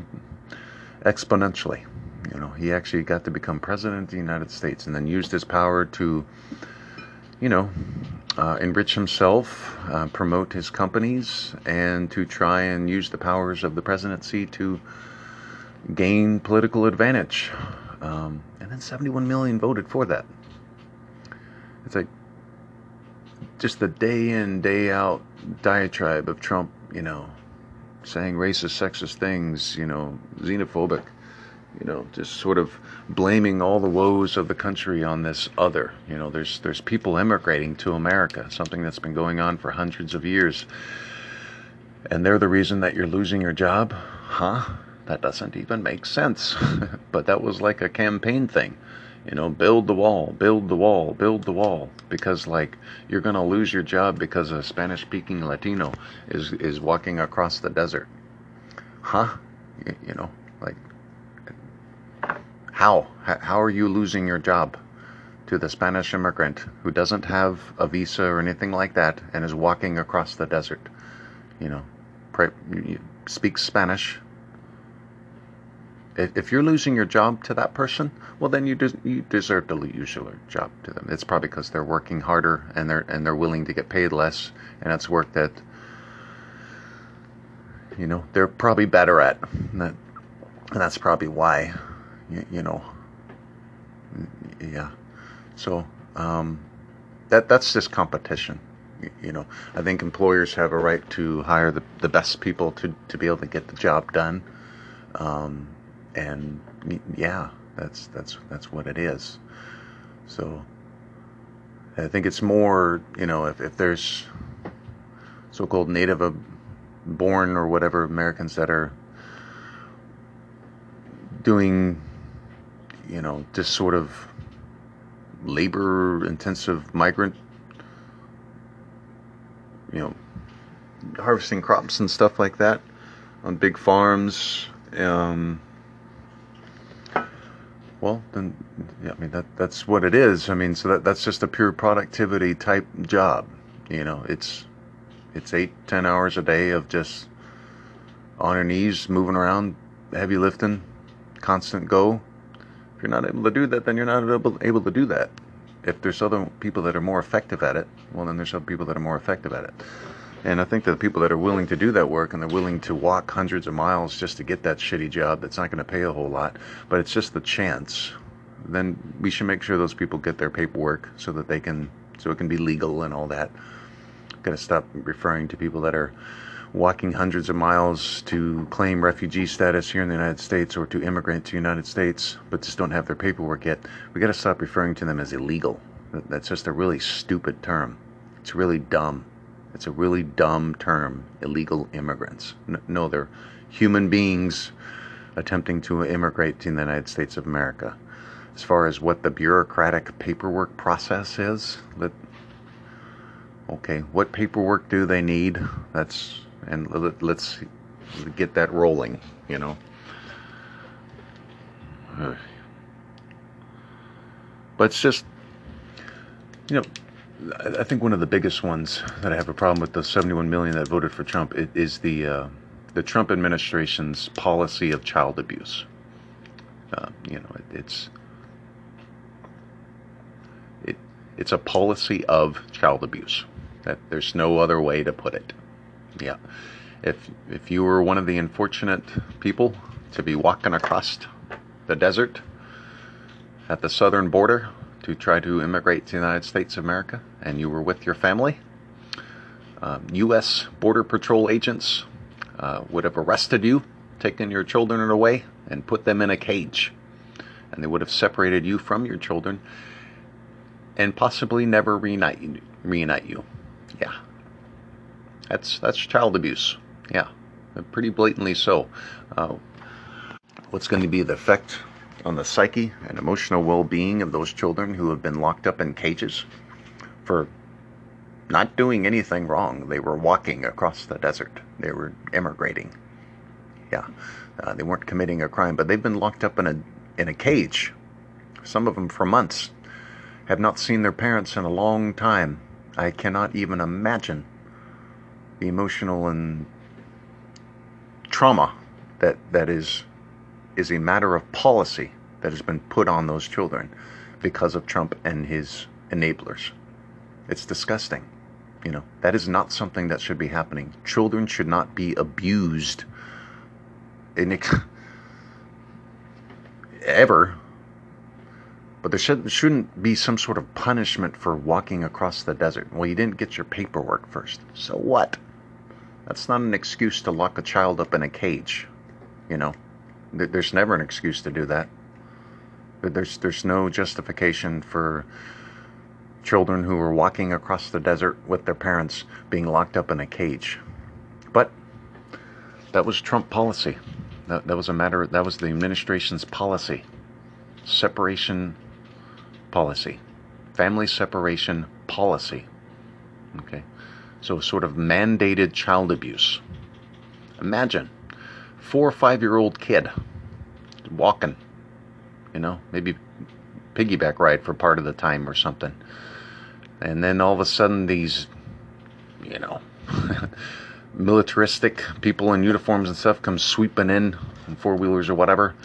exponentially. You know, he actually got to become president of the United States and then used his power to, you know, uh, enrich himself, uh, promote his companies, and to try and use the powers of the presidency to gain political advantage. Um, and then 71 million voted for that. It's like just the day in, day out diatribe of Trump, you know, saying racist, sexist things, you know, xenophobic you know, just sort of blaming all the woes of the country on this other. You know, there's there's people immigrating to America, something that's been going on for hundreds of years. And they're the reason that you're losing your job? Huh? That doesn't even make sense. <laughs> but that was like a campaign thing. You know, build the wall, build the wall, build the wall. Because like you're gonna lose your job because a Spanish speaking Latino is is walking across the desert. Huh? You, you know, like how? How are you losing your job to the Spanish immigrant who doesn't have a visa or anything like that and is walking across the desert? You know, speaks Spanish. If you're losing your job to that person, well, then you des- you deserve to lose your job to them. It's probably because they're working harder and they're and they're willing to get paid less, and it's work that you know they're probably better at. And, that, and that's probably why you, you know, yeah. So um, that that's just competition. You, know, I think employers have a right to hire the, the best people to, to be able to get the job done. Um, and yeah, that's that's that's what it is. So I think it's more, you know, if, if there's so-called native born or whatever Americans that are doing you know, this sort of labor intensive migrant, you know, harvesting crops and stuff like that on big farms. Um, well, then, yeah, I mean that that's what it is. I mean, so that that's just a pure productivity type job. You know, it's it's eight ten hours a day of just on your knees, moving around, heavy lifting, constant go If you're not able to do that, then you're not able, able to do that. If there's other people that are more effective at it, well, then there's other people that are more effective at it. And I think that the people that are willing to do that work and they're willing to walk hundreds of miles just to get that shitty job that's not going to pay a whole lot, but it's just the chance, then we should make sure those people get their paperwork so that they can, so it can be legal and all that. Got to stop referring to people that are walking hundreds of miles to claim refugee status here in the United States or to immigrate to the United States, but just don't have their paperwork yet, we got to stop referring to them as illegal. That's just a really stupid term. It's really dumb. It's a really dumb term, illegal immigrants. No, they're human beings attempting to immigrate to the United States of America. As far as what the bureaucratic paperwork process is, that okay, what paperwork do they need? That's and let's get that rolling, you know. But it's just, you know, I think one of the biggest ones that I have a problem with the 71 million that voted for Trump is the uh, the Trump administration's policy of child abuse. Uh, you know, it, it's it it's a policy of child abuse. That there's no other way to put it. Yeah. If if you were one of the unfortunate people to be walking across the desert at the southern border to try to immigrate to the United States of America, and you were with your family, um, U.S. Border Patrol agents uh, would have arrested you, taken your children away, and put them in a cage. And they would have separated you from your children and possibly never reunite you. Reunite you. Yeah. That's, that's child abuse. Yeah. Pretty blatantly so. Uh, what's going to be the effect on the psyche and emotional well being of those children who have been locked up in cages for not doing anything wrong. They were walking across the desert, they were immigrating. Yeah, uh, they weren't committing a crime, but they've been locked up in a, in a cage, some of them for months, have not seen their parents in a long time. I cannot even imagine the emotional and trauma that, that is is a matter of policy that has been put on those children because of Trump and his enablers. It's disgusting. You know, that is not something that should be happening. Children should not be abused in ever. But there should, shouldn't be some sort of punishment for walking across the desert. Well, you didn't get your paperwork first. So what? That's not an excuse to lock a child up in a cage. You know, there's never an excuse to do that. There's there's no justification for children who were walking across the desert with their parents being locked up in a cage. But that was Trump policy. That, that was a matter that was the administration's policy. Separation policy. Family separation policy. Okay. So sort of mandated child abuse. Imagine four or five year old kid walking, you know, maybe piggyback ride for part of the time or something. And then all of a sudden, these, you know, <laughs> militaristic people in uniforms and stuff come sweeping in in four wheelers or whatever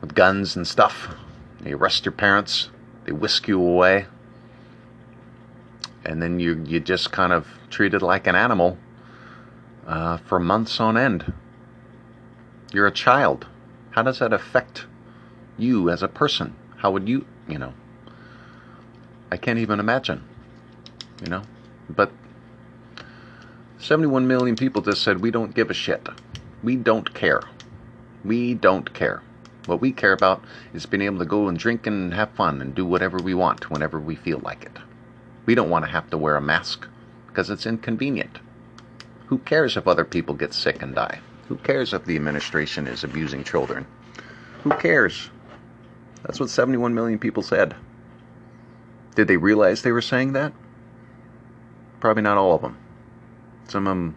with guns and stuff. They arrest your parents, they whisk you away, and then you, you just kind of treated like an animal uh, for months on end. You're a child. How does that affect you as a person? How would you, you know? I can't even imagine, you know? But 71 million people just said, we don't give a shit. We don't care. We don't care. What we care about is being able to go and drink and have fun and do whatever we want whenever we feel like it. We don't want to have to wear a mask because it's inconvenient. Who cares if other people get sick and die? Who cares if the administration is abusing children? Who cares? That's what 71 million people said. Did they realize they were saying that? Probably not all of them. Some of them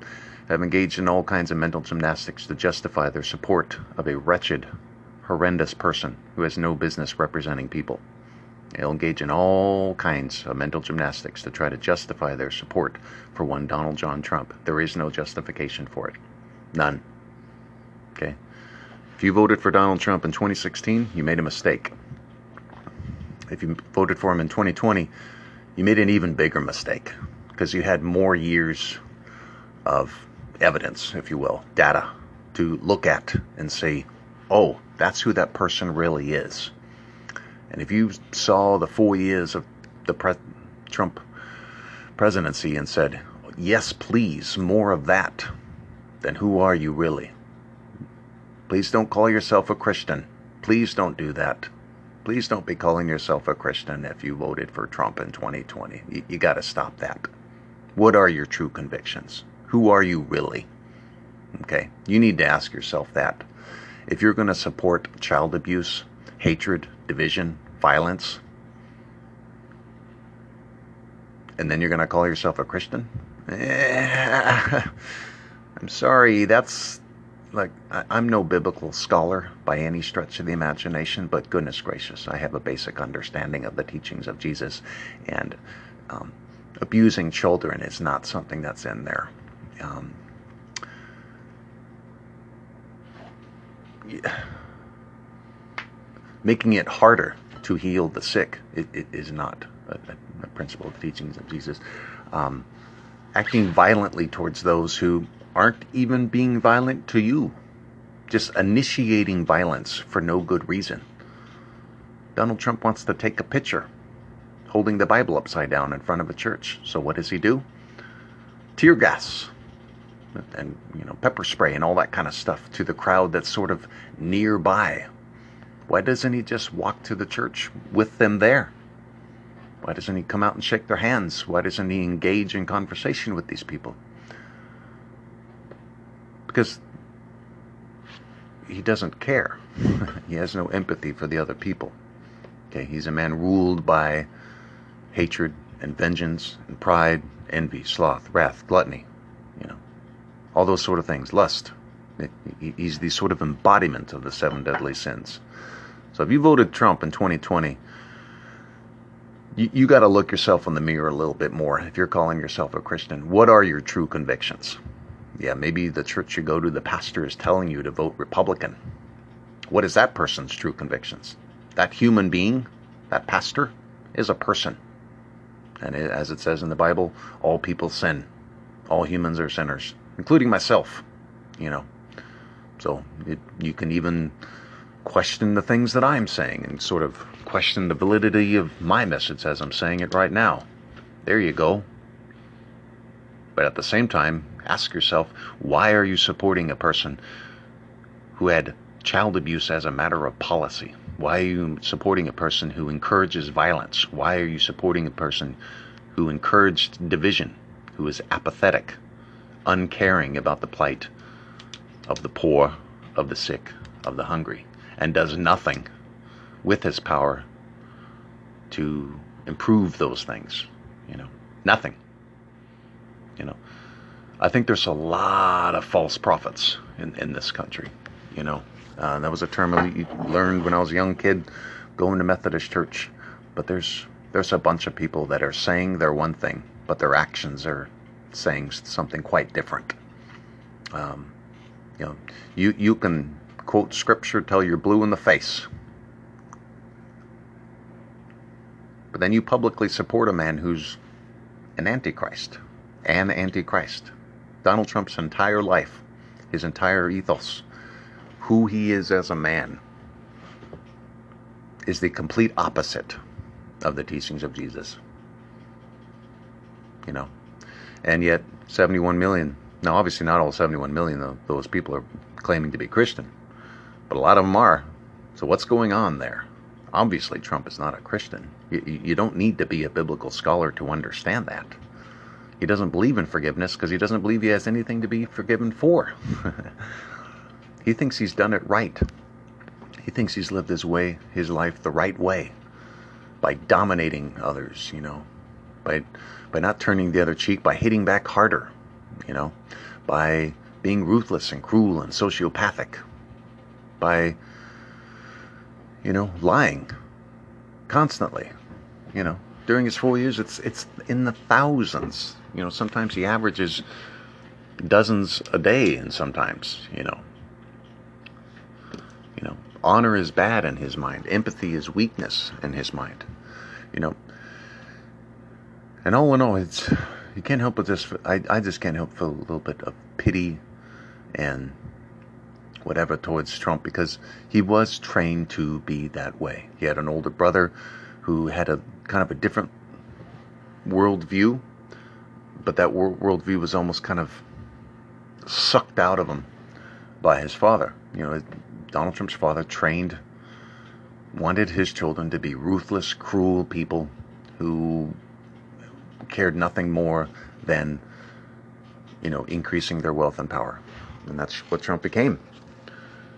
have engaged in all kinds of mental gymnastics to justify their support of a wretched, horrendous person who has no business representing people. They'll engage in all kinds of mental gymnastics to try to justify their support for one Donald John Trump. There is no justification for it. None. Okay? If you voted for Donald Trump in 2016, you made a mistake. If you voted for him in 2020, you made an even bigger mistake because you had more years of evidence, if you will, data to look at and say, oh, that's who that person really is. And if you saw the four years of the pre- Trump presidency and said, yes, please, more of that, then who are you really? Please don't call yourself a Christian. Please don't do that. Please don't be calling yourself a Christian if you voted for Trump in 2020. You, you got to stop that. What are your true convictions? Who are you really? Okay, you need to ask yourself that. If you're going to support child abuse, hatred, division, violence, and then you're going to call yourself a Christian? Eh, <laughs> I'm sorry, that's like I'm no biblical scholar by any stretch of the imagination, but goodness gracious, I have a basic understanding of the teachings of Jesus, and um, abusing children is not something that's in there. Um. Making it harder to heal the sick it, it is not a, a, principle of the teachings of Jesus. Um, acting violently towards those who aren't even being violent to you, just initiating violence for no good reason. Donald Trump wants to take a picture holding the Bible upside down in front of a church. So what does he do? Tear gas and you know pepper spray and all that kind of stuff to the crowd that's sort of nearby. Why doesn't he just walk to the church with them there? Why doesn't he come out and shake their hands? Why doesn't he engage in conversation with these people? Because he doesn't care. <laughs> he has no empathy for the other people. Okay, he's a man ruled by hatred and vengeance and pride, envy, sloth, wrath, gluttony, you know, all those sort of things, lust. He's the sort of embodiment of the seven deadly sins. So if you voted Trump in 2020, you, you got to look yourself in the mirror a little bit more. If you're calling yourself a Christian, what are your true convictions? Yeah, maybe the church you go to, the pastor is telling you to vote Republican. What is that person's true convictions? That human being, that pastor, is a person. And it, as it says in the Bible, all people sin. All humans are sinners, including myself, you know. So it, you can even question the things that I'm saying and sort of question the validity of my message as I'm saying it right now. There you go. But at the same time, ask yourself why are you supporting a person who had child abuse as a matter of policy? Why are you supporting a person who encourages violence? Why are you supporting a person who encouraged division, who is apathetic, uncaring about the plight of the poor, of the sick, of the hungry, and does nothing with his power to improve those things. You know, nothing. I think there's a lot of false prophets in, in this country. You know, uh, that was a term I learned when I was a young kid going to Methodist church. But there's there's a bunch of people that are saying they're one thing, but their actions are saying something quite different. Um, you know, you you can quote scripture till you're blue in the face, but then you publicly support a man who's an antichrist, an antichrist. Donald Trump's entire life, his entire ethos, who he is as a man, is the complete opposite of the teachings of Jesus. You know, and yet 71 million. Now, obviously, not all 71 million of those people are claiming to be Christian, but a lot of them are. So, what's going on there? Obviously, Trump is not a Christian. You, you don't need to be a biblical scholar to understand that. He doesn't believe in forgiveness because he doesn't believe he has anything to be forgiven for. <laughs> he thinks he's done it right. He thinks he's lived his way, his life the right way by dominating others, you know, by by not turning the other cheek, by hitting back harder, you know, by being ruthless and cruel and sociopathic, by you know, lying constantly, you know. During his four years, it's it's in the thousands. You know, sometimes he averages dozens a day, and sometimes, you know, you know, honor is bad in his mind. Empathy is weakness in his mind you know. And all in all, it's you can't help but just I I just can't help feel a little bit of pity and whatever towards Trump because he was trained to be that way. He had an older brother who had a kind of a different worldview, but that worldview was almost kind of sucked out of him by his father. You know, Donald Trump's father trained wanted his children to be ruthless, cruel people who cared nothing more than, you know, increasing their wealth and power. And that's what Trump became.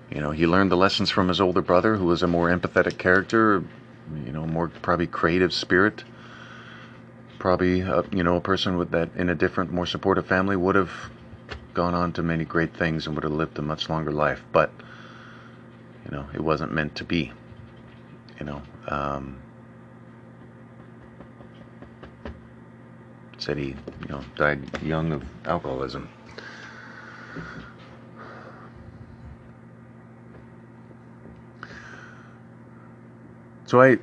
You know, he learned the lessons from his older brother, who was a more empathetic character, you know, more probably creative spirit. Probably, uh, you know, a person with that in a different, more supportive family would have gone on to many great things and would have lived a much longer life. But, you know, it wasn't meant to be you know, um, said he, you know, died young of alcoholism. So I,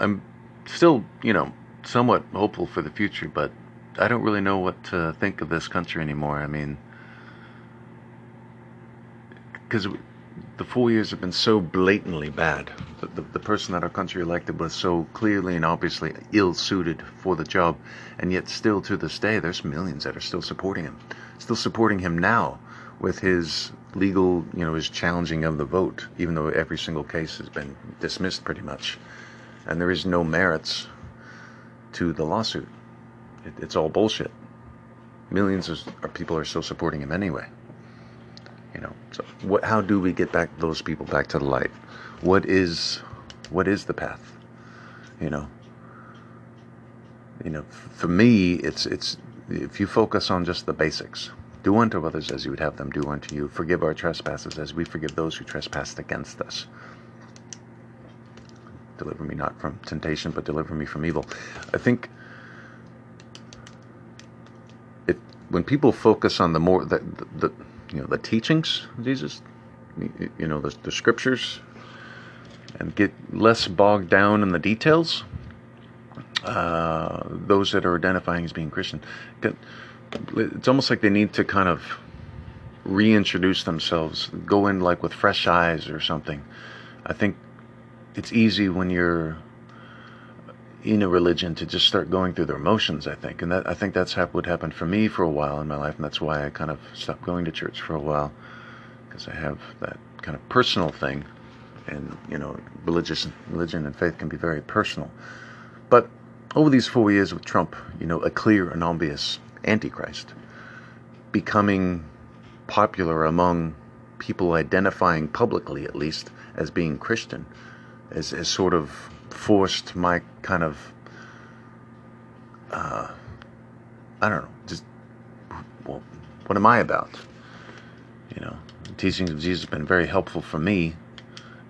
I'm still, you know, somewhat hopeful for the future, but I don't really know what to think of this country anymore. I mean, because the four years have been so blatantly bad. The, the, the, person that our country elected was so clearly and obviously ill suited for the job, and yet still to this day, there's millions that are still supporting him, still supporting him now with his legal, you know, his challenging of the vote, even though every single case has been dismissed pretty much, and there is no merits to the lawsuit. It, it's all bullshit. Millions of people are still supporting him anyway. You know, so what? How do we get back those people back to the light? What is, what is the path? You know. You know, for me, it's it's if you focus on just the basics. Do unto others as you would have them do unto you. Forgive our trespasses as we forgive those who trespass against us. Deliver me not from temptation, but deliver me from evil. I think it when people focus on the more the, the, the you know the teachings of Jesus, you know the, the scriptures, and get less bogged down in the details. Uh, those that are identifying as being Christian, it's almost like they need to kind of reintroduce themselves, go in like with fresh eyes or something. I think it's easy when you're in a religion to just start going through their motions. I think, and that I think that's what happened for me for a while in my life, and that's why I kind of stopped going to church for a while because I have that kind of personal thing, and you know, religious religion and faith can be very personal. But over these four years with Trump, you know, a clear and obvious antichrist, becoming popular among people identifying publicly, at least, as being Christian, has, has sort of forced my kind of uh, I don't know, just well, what am I about? You know, the teachings of Jesus have been very helpful for me,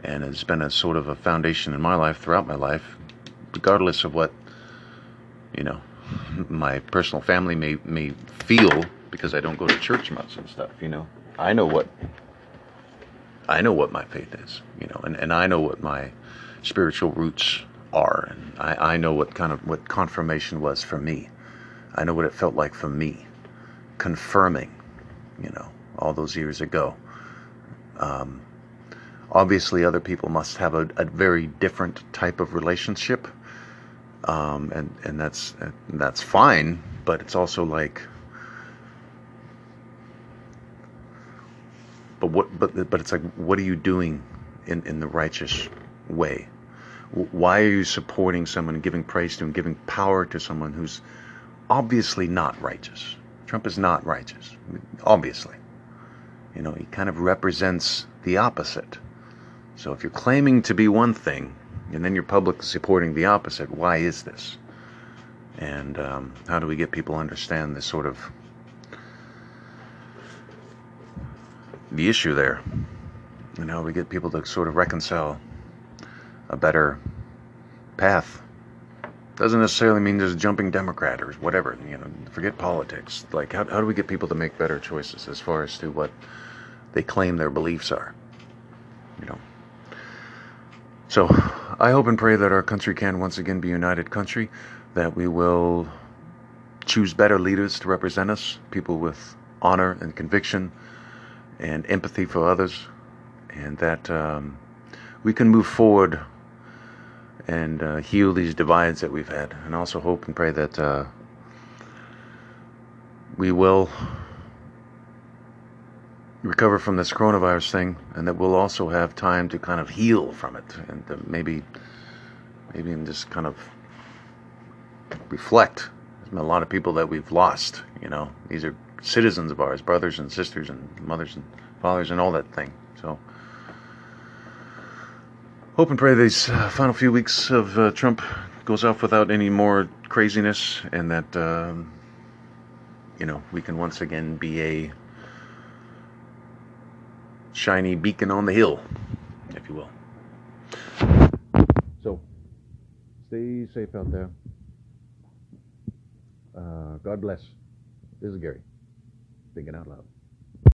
and it's been a sort of a foundation in my life throughout my life, regardless of what you know <laughs> my personal family may may feel because I don't go to church much and stuff. You know, I know what I know what my faith is. You know, and, and I know what my spiritual roots are. And I, I know what kind of what confirmation was for me. I know what it felt like for me, confirming, you know, all those years ago. Um, obviously, other people must have a, a very different type of relationship, um, and and that's and that's fine. But it's also like, but what? But but it's like, what are you doing in in the righteous way? Why are you supporting someone and giving praise to and giving power to someone who's obviously not righteous? Trump is not righteous, obviously. You know, he kind of represents the opposite. So if you're claiming to be one thing and then you're publicly supporting the opposite, why is this? And um, how do we get people to understand this sort of the issue there? And how we get people to sort of reconcile a better path. Doesn't necessarily mean just jumping Democrat or whatever. You know, forget politics. Like, how, how do we get people to make better choices as far as to what they claim their beliefs are? You know. So, I hope and pray that our country can once again be a united country, that we will choose better leaders to represent us, people with honor and conviction and empathy for others, and that um, we can move forward and uh, heal these divides that we've had. And also hope and pray that uh, we will recover from this coronavirus thing and that we'll also have time to kind of heal from it and maybe maybe and just kind of reflect there's been a lot of people that we've lost you know these are citizens of ours brothers and sisters and mothers and fathers and all that thing so hope and pray these uh, final few weeks of uh, Trump goes off without any more craziness, and that um, you know we can once again be a shiny beacon on the hill, if you will. So, stay safe out there. Uh, God bless. This is Gary, thinking out loud.